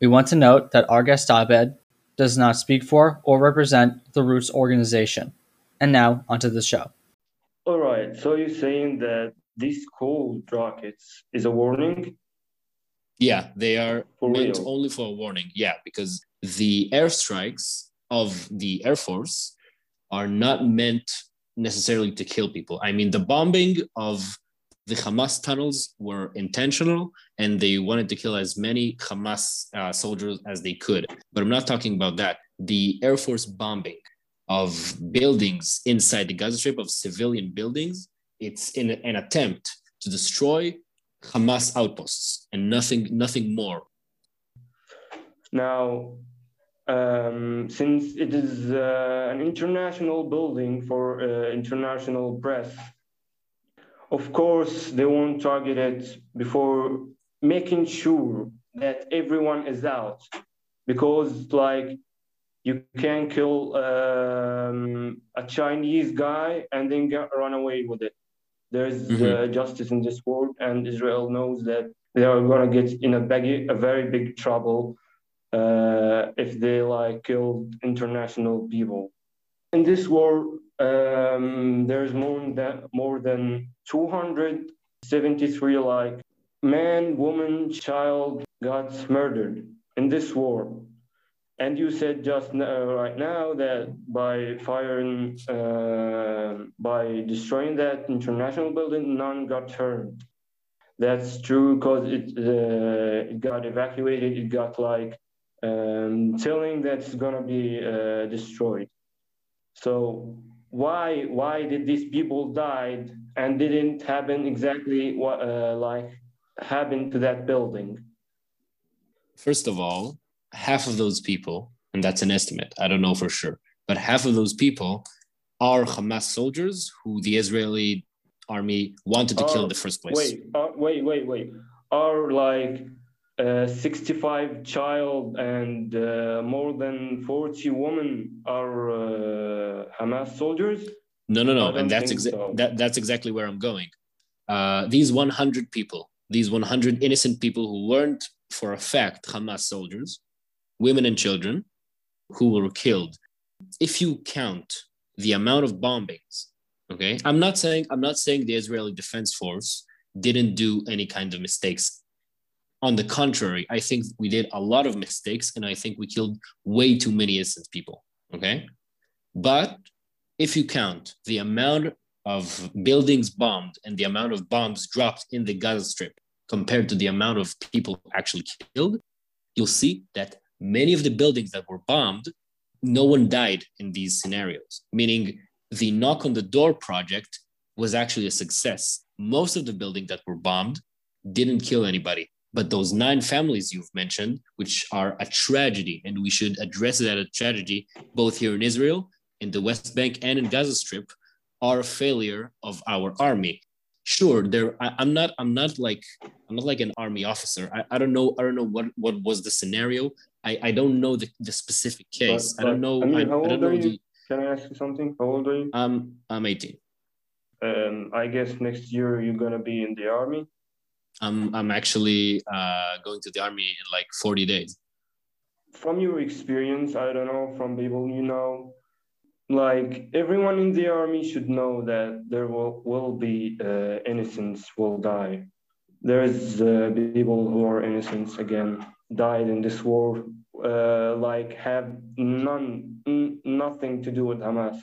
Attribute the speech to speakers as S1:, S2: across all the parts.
S1: we want to note that our guest Abed does not speak for or represent the Roots organization. And now, onto the show.
S2: All right, so you're saying that these cold rockets is a warning
S3: yeah, they are
S2: For
S3: meant
S2: real?
S3: only for a warning. Yeah, because the airstrikes of the Air Force are not meant necessarily to kill people. I mean, the bombing of the Hamas tunnels were intentional and they wanted to kill as many Hamas uh, soldiers as they could. But I'm not talking about that. The Air Force bombing of buildings inside the Gaza Strip, of civilian buildings, it's in an attempt to destroy Hamas outposts and nothing, nothing more.
S2: Now, um, since it is uh, an international building for uh, international press, of course, they won't target it before making sure that everyone is out. Because, like, you can kill um, a Chinese guy and then get, run away with it. There's uh, justice in this world, and Israel knows that they are going to get in a, big, a very big trouble uh, if they like killed international people. In this war, um, there's more than more than 273 like man, woman, child got murdered in this war. And you said just now, right now that by firing, uh, by destroying that international building, none got hurt. That's true because it uh, it got evacuated. It got like um, telling that it's gonna be uh, destroyed. So why why did these people died and didn't happen exactly what uh, like happened to that building?
S3: First of all, half of those people, and that's an estimate, I don't know for sure, but half of those people are Hamas soldiers who the Israeli army wanted to kill in the first place.
S2: Wait, uh, wait, wait, wait. Are like uh, 65 child and uh, more than 40 women are uh, Hamas soldiers?
S3: No, no, no, and that's exa-
S2: so.
S3: that, that's exactly where I'm going. Uh, these 100 people, these 100 innocent people who weren't, for a fact, Hamas soldiers, women and children, who were killed. If you count the amount of bombings, okay, I'm not saying I'm not saying the Israeli Defense Force didn't do any kind of mistakes. On the contrary, I think we did a lot of mistakes, and I think we killed way too many innocent people. Okay, but if you count the amount of buildings bombed and the amount of bombs dropped in the Gaza Strip compared to the amount of people actually killed, you'll see that many of the buildings that were bombed, no one died in these scenarios, meaning the knock on the door project was actually a success. Most of the buildings that were bombed didn't kill anybody. But those nine families you've mentioned, which are a tragedy, and we should address it as a tragedy both here in Israel, in the West Bank, and in Gaza Strip, are a failure of our army. Sure, there. I, I'm not. I'm not like. I'm not like an army officer. I, I don't know. I don't know what what was the scenario. I, I don't know the, the specific case.
S2: But-
S3: I don't know.
S2: I mean, how
S3: I don't know the.
S2: Can I ask you something? How old are you?
S3: Um, I'm 18.
S2: Um, I guess next year you're gonna be in the army.
S3: I'm I'm actually uh, going to the army in like 40 days.
S2: From your experience, I don't know, from people you know, like everyone in the army should know that there will, will be uh, innocents will die. There's uh, people who are innocents again died in this war, uh, like have none, n- nothing to do with Hamas,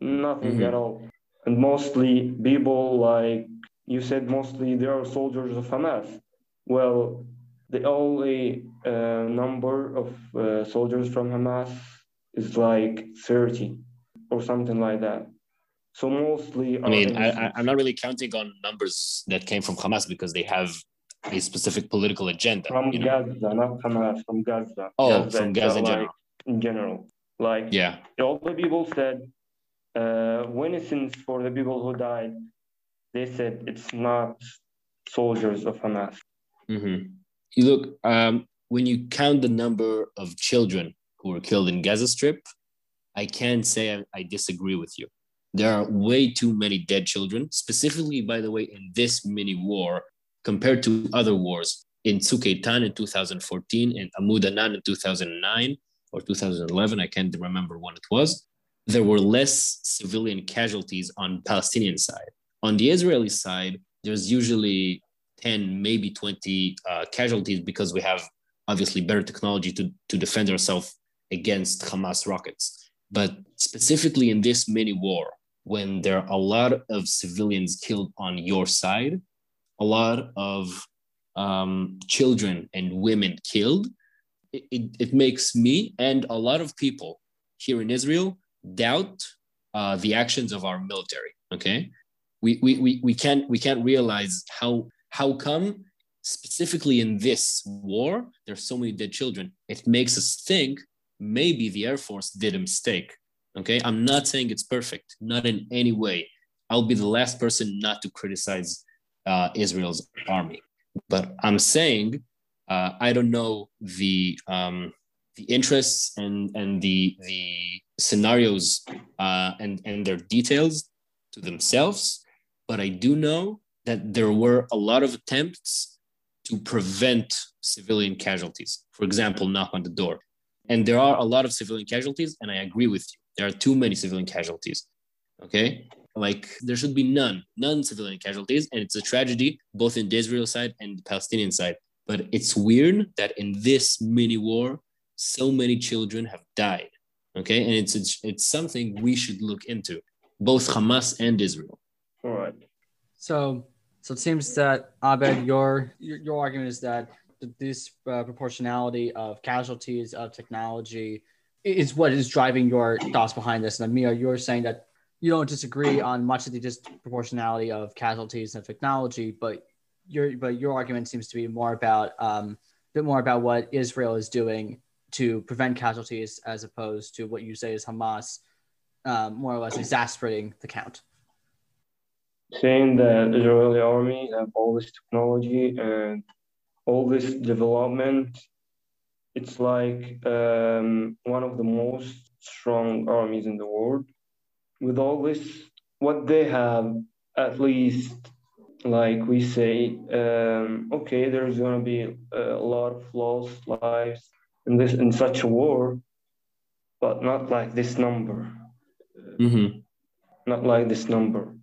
S2: nothing
S3: Mhm.
S2: at all, and mostly people like you said, mostly they are soldiers of Hamas. Well, the only uh, number of uh, soldiers from Hamas is like 30 or something like that. So mostly,
S3: I mean, I. I'm not really counting on numbers that came from Hamas because they have a specific political agenda.
S2: From
S3: you know?
S2: Gaza, not Hamas, from Gaza.
S3: Oh, from Gaza in
S2: like,
S3: general.
S2: In general. Like,
S3: Yeah.
S2: all the people said, uh, innocence for the people who died, they said it's not soldiers of Hamas.
S3: hmm You look, um, when you count the number of children who were killed in Gaza Strip, I can't say I, I disagree with you. There are way too many dead children, specifically, by the way, in this mini war compared to other wars in Tzuk Eitan in 2014, in Amud Anan in 2009 or 2011, I can't remember when it was. There were less civilian casualties on Palestinian side. On the Israeli side, there's usually 10, maybe 20 uh, casualties because we have obviously better technology to, to defend ourselves against Hamas rockets. But specifically in this mini war, when there are a lot of civilians killed on your side, a lot of um, children and women killed, it, it, it makes me and a lot of people here in Israel doubt uh, the actions of our military. Okay, we, we, we, can't we can't realize how how come specifically in this war there's so many dead children. It makes us think maybe the Air Force did a mistake. Okay, I'm not saying it's perfect, not in any way. I'll be the last person not to criticize uh, Israel's army, but I'm saying uh, I don't know the um, the interests and and the the scenarios uh, and and their details to themselves, but I do know that there were a lot of attempts to prevent civilian casualties. For example, knock on the door, and there are a lot of civilian casualties, and I agree with you. There are too many civilian casualties. Okay, like there should be none, none civilian casualties, and it's a tragedy both in the Israel side and the Palestinian side. But it's weird that in this mini war, so many children have died. Okay, and it's it's, it's something we should look into, both Hamas and Israel.
S2: All right.
S1: So, so it seems that Abed, your your, your argument is that this uh, proportionality of casualties of technology is what is driving your thoughts behind this. And Amir, you're saying that you don't disagree on much of the disproportionality of casualties and technology, but your but your argument seems to be more about um, a bit more about what Israel is doing to prevent casualties, as opposed to what you say is Hamas, um, more or less exasperating the count.
S2: Saying that the Israeli army have all this technology and all this development, it's like um, one of the most strong armies in the world. With all this, what they have, at least, like we say, um, okay, there's gonna be a lot of lost lives in this in such a war, but not like this number,
S3: Mm-hmm.
S2: not like this number.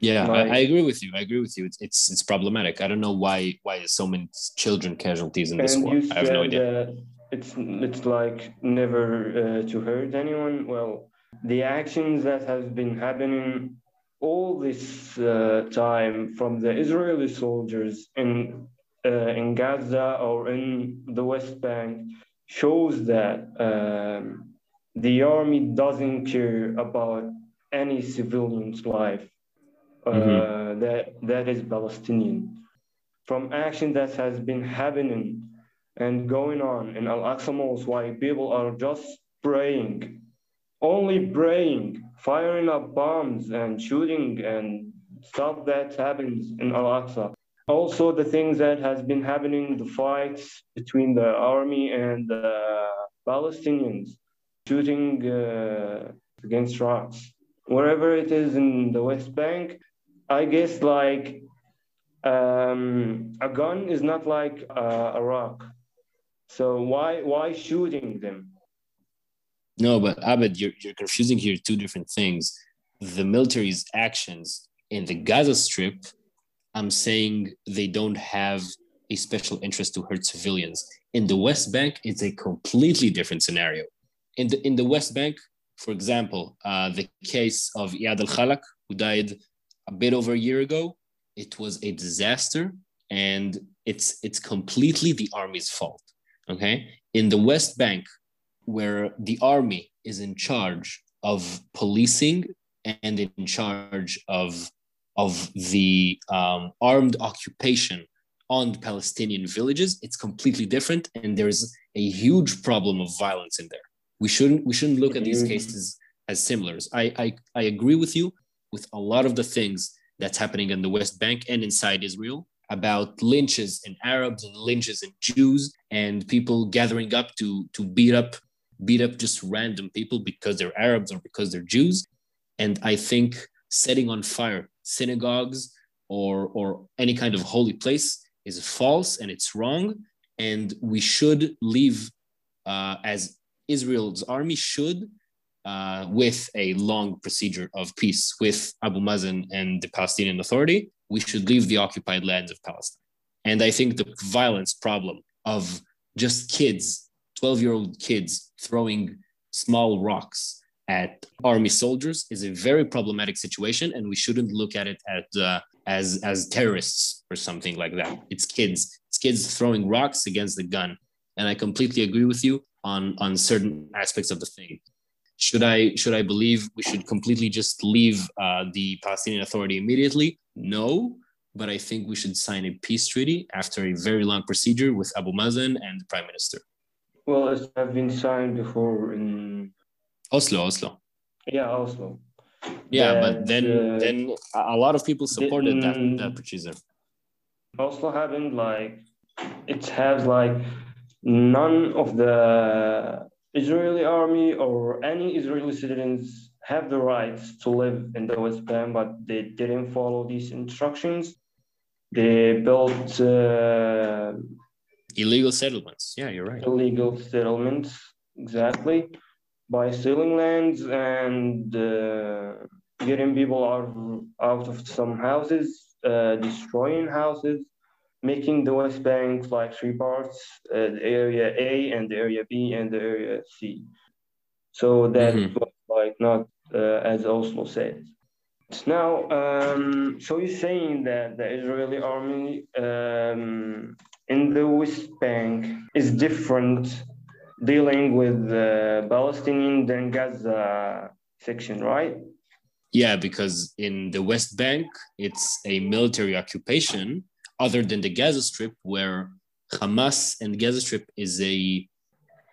S3: Yeah,
S2: Like-
S3: I, I agree with you. I agree with you. It's it's it's problematic. I don't know why why so many children casualties in this war. I have no idea.
S2: it's it's like never uh, to hurt anyone. Well, the actions that have been happening all this uh, time from the Israeli soldiers in uh, in Gaza or in the West Bank shows that um, the army doesn't care about any civilian's life uh,
S3: Mhm.
S2: that that is Palestinian. From action that has been happening and going on in Al Aqsa Mosque, why people are just praying, only praying, firing up bombs and shooting and stuff that happens in Al Aqsa. Also, the things that has been happening, the fights between the army and the Palestinians, shooting uh, against rocks. Wherever it is in the West Bank, I guess like um, a gun is not like uh, a rock. So why why shooting them?
S3: No, but Abed, you're you're confusing here two different things. The military's actions in the Gaza Strip, I'm saying they don't have a special interest to hurt civilians. In the West Bank, it's a completely different scenario. In the in the West Bank, for example, uh, the case of Iyad al-Khalak, who died a bit over a year ago, it was a disaster, and it's it's completely the army's fault. Okay, in the West Bank, where the army is in charge of policing and in charge of of the um, armed occupation on Palestinian villages. It's completely different, and there's a huge problem of violence in there. We shouldn't we shouldn't look at these cases as similar. I, I I agree with you with a lot of the things that's happening in the West Bank and inside Israel about lynches and Arabs and lynches and Jews and people gathering up to to beat up beat up just random people because they're Arabs or because they're Jews. And I think setting on fire synagogues or or any kind of holy place is false and it's wrong. And we should leave uh, as Israel's army should uh, with a long procedure of peace with Abu Mazen and the Palestinian Authority. We should leave the occupied lands of Palestine. And I think the violence problem of just kids, 12 year old kids throwing small rocks at army soldiers is a very problematic situation. And we shouldn't look at it at, uh, as, as terrorists or something like that. It's kids, it's kids throwing rocks against the gun. And I completely agree with you on, on certain aspects of the thing should I should I believe we should completely just leave uh, the Palestinian Authority immediately? No, but I think we should sign a peace treaty after a very long procedure with Abu Mazen and the Prime Minister.
S2: Well, it has been signed before in
S3: Oslo, Oslo.
S2: Yeah, Oslo.
S3: Yeah, that, but then uh, then a lot of people supported that that procedure.
S2: Oslo happened like it has like none of the Israeli army or any Israeli citizens have the right to live in the West Bank, but they didn't follow these instructions. They built uh,
S3: illegal settlements. Yeah, you're right.
S2: Illegal settlements, exactly, by stealing lands and uh, getting people out, out of some houses, uh, destroying houses, making the West Bank like three parts, uh, the area A and the area B and the area C. So that mm-hmm. was like not uh, as Oslo said. Now, um, so you're saying that the Israeli army um, in the West Bank is different dealing with the Palestinian than Gaza section, right?
S3: Yeah, because in the West Bank, it's a military occupation other than the Gaza Strip, where Hamas and Gaza Strip is a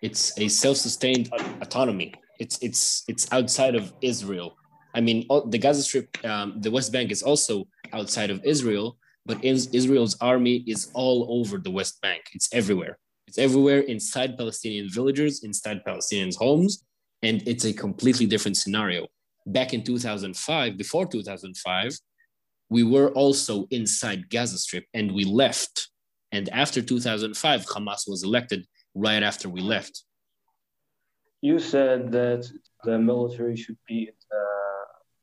S3: it's a self-sustained autonomy. It's it's it's outside of Israel. I mean, the Gaza Strip, um, the West Bank is also outside of Israel, but Israel's army is all over the West Bank. It's everywhere. It's everywhere inside Palestinian villages, inside Palestinians' homes, and it's a completely different scenario. Back in 2005, before 2005, we were also inside Gaza Strip and we left. And after 2005, Hamas was elected right after we left.
S2: You said that the military should be in the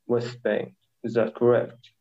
S2: West Bank. Is that correct?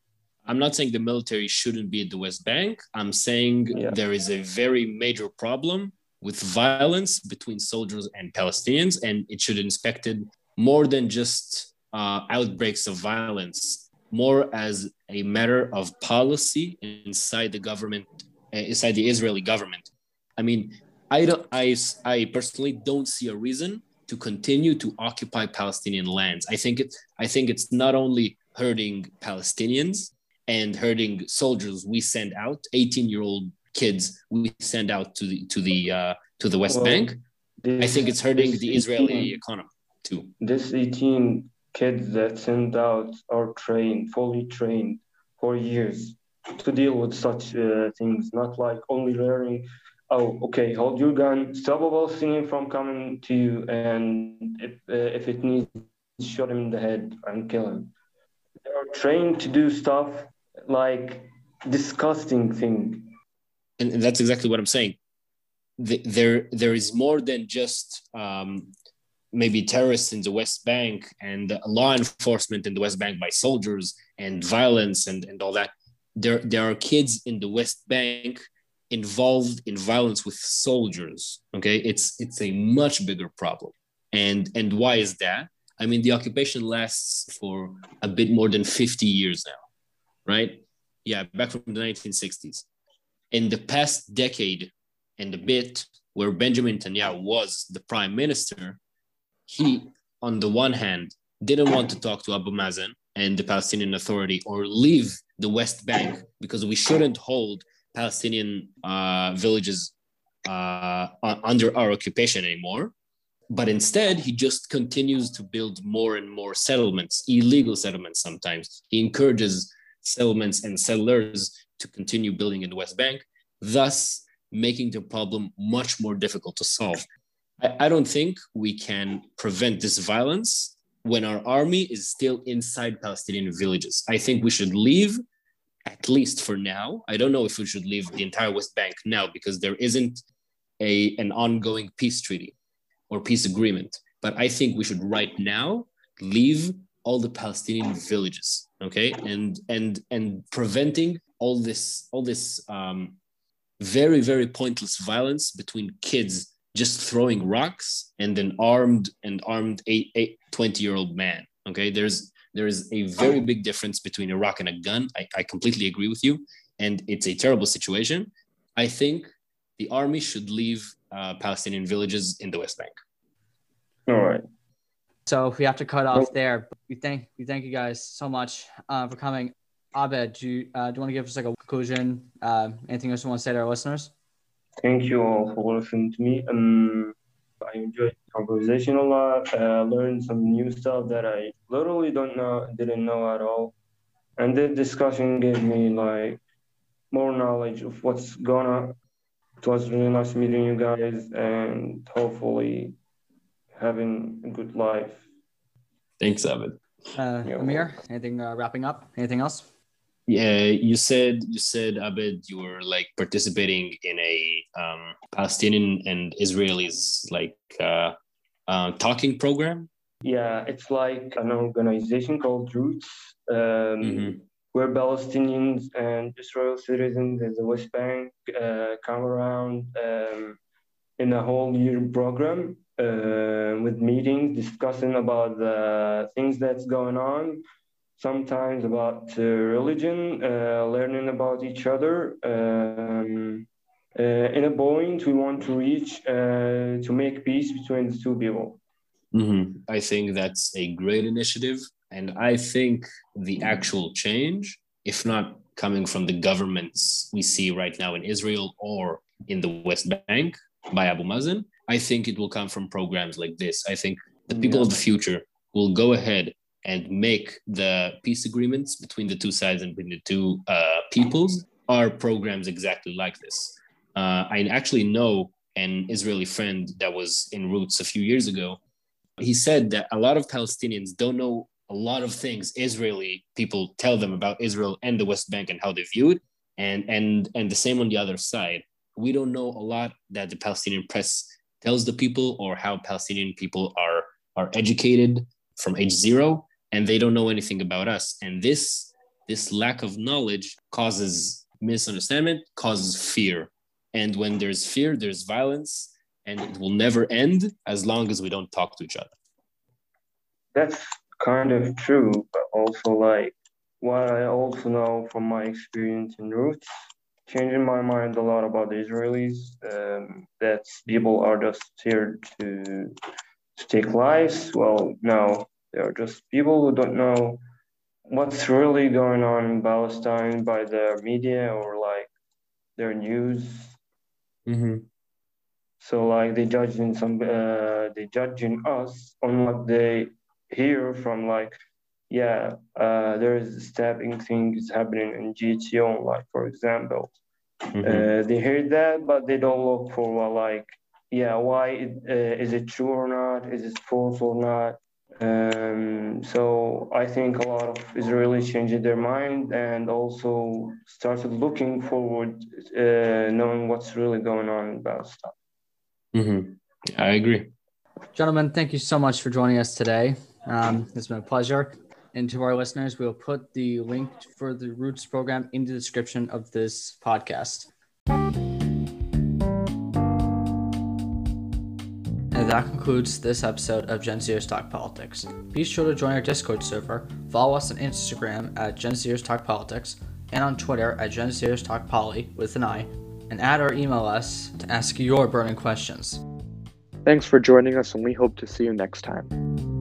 S3: I'm not saying the military shouldn't be at the West Bank. I'm saying yeah. there is a very major problem with violence between soldiers and Palestinians, and it should be inspected more than just uh, outbreaks of violence more as a matter of policy inside the government, uh, inside the Israeli government. I mean, I don't, I, I personally don't see a reason to continue to occupy Palestinian lands. I think it, I think it's not only hurting Palestinians and hurting soldiers we send out, 18 year old kids we send out to the to the uh, to the West well, Bank. This, I think it's hurting the Israeli 18, economy too.
S2: This 18 kids that send out are trained, fully trained for years to deal with such uh, things, not like only learning, oh, okay, hold your gun, stop a Palestinian from coming to you, and if, uh, if it needs, shoot him in the head and kill him. They are trained to do stuff like disgusting thing.
S3: And, and that's exactly what I'm saying. The, there, there is more than just um, maybe terrorists in the West Bank and law enforcement in the West Bank by soldiers and violence and, and all that. There, there are kids in the West Bank involved in violence with soldiers. Okay, it's it's a much bigger problem. And and why is that? I mean, the occupation lasts for a bit more than 50 years now, right? Yeah, back from the 1960s. In the past decade and a bit, where Benjamin Netanyahu was the prime minister, he, on the one hand, didn't want to talk to Abu Mazen and the Palestinian Authority or leave the West Bank because we shouldn't hold Palestinian uh, villages uh, under our occupation anymore. But instead, he just continues to build more and more settlements, illegal settlements sometimes. He encourages settlements and settlers to continue building in the West Bank, thus making the problem much more difficult to solve. I, I don't think we can prevent this violence when our army is still inside Palestinian villages. I think we should leave, at least for now. I don't know if we should leave the entire West Bank now because there isn't a, an ongoing peace treaty or peace agreement. But I think we should right now leave all the Palestinian villages, okay, and and and preventing all this all this um, very very pointless violence between kids just throwing rocks and an armed and armed eight, eight 20 year old man. Okay, there's there is a very big difference between a rock and a gun. I, I completely agree with you, and it's a terrible situation. I think the army should leave uh, Palestinian villages in the West Bank.
S2: All right.
S1: So we have to cut off there. We thank we thank you guys so much uh, for coming. Abed, do you, uh, do you want to give us like a conclusion? Uh, anything else you want to say to our listeners?
S2: Thank you all for listening to me. Um, I enjoyed the conversation a lot. Uh, learned some new stuff that I literally don't know, didn't know at all. And the discussion gave me like more knowledge of what's gonna. it was really nice meeting you guys and hopefully having a good life.
S3: Thanks, Abed.
S1: Uh, Amir, anything uh, wrapping up? Anything else?
S3: Yeah, you said you said Abed, you were like participating in a um, Palestinian and Israelis like uh, uh, talking program.
S2: Yeah, it's like an organization called Roots. Um, mm-hmm where Palestinians and Israel citizens in the West Bank uh, come around um, in a whole year program uh, with meetings discussing about the things that's going on, sometimes about uh, religion, uh, learning about each other. Um, uh, in a point, we want to reach uh, to make peace between the two people.
S3: Mm-hmm. I think that's a great initiative. And I think the actual change, if not coming from the governments we see right now in Israel or in the West Bank by Abu Mazen, I think it will come from programs like this. I think the people yeah. of the future will go ahead and make the peace agreements between the two sides and between the two uh, peoples are programs exactly like this. Uh, I actually know an Israeli friend that was in Roots a few years ago. He said that a lot of Palestinians don't know a lot of things Israeli people tell them about Israel and the West Bank and how they view it, and and and the same on the other side. We don't know a lot that the Palestinian press tells the people, or how Palestinian people are are educated from age zero, and they don't know anything about us. And this this lack of knowledge causes misunderstanding, causes fear, and when there's fear, there's violence, and it will never end as long as we don't talk to each other.
S2: That's kind of true, but also like what I also know from my experience in Roots, changing my mind a lot about the Israelis. Um, that people are just here to to take lives. Well, no, they are just people who don't know what's really going on in Palestine by their media or like their news.
S3: Mm-hmm.
S2: So like they judging some, uh, they judging us on what they hear from like, yeah, uh, there is stabbing things happening in GTO, like for example. Mm-hmm. Uh, they hear that, but they don't look for well, like, yeah, why it, uh, is it true or not? Is it false or not? Um, so I think a lot of Israelis changed their mind and also started looking forward, uh, knowing what's really going on about stuff.
S3: Mm-hmm. I agree.
S1: Gentlemen, thank you so much for joining us today. Um, it's been a pleasure. And to our listeners, we'll put the link for the Roots program in the description of this podcast. That concludes this episode of Gen Zers Talk Politics. Be sure to join our Discord server, follow us on Instagram at Gen Zers Talk Politics, and on Twitter at Gen Zers Talk Poly with an I, and add or email us to ask your burning questions.
S4: Thanks for joining us, and we hope to see you next time.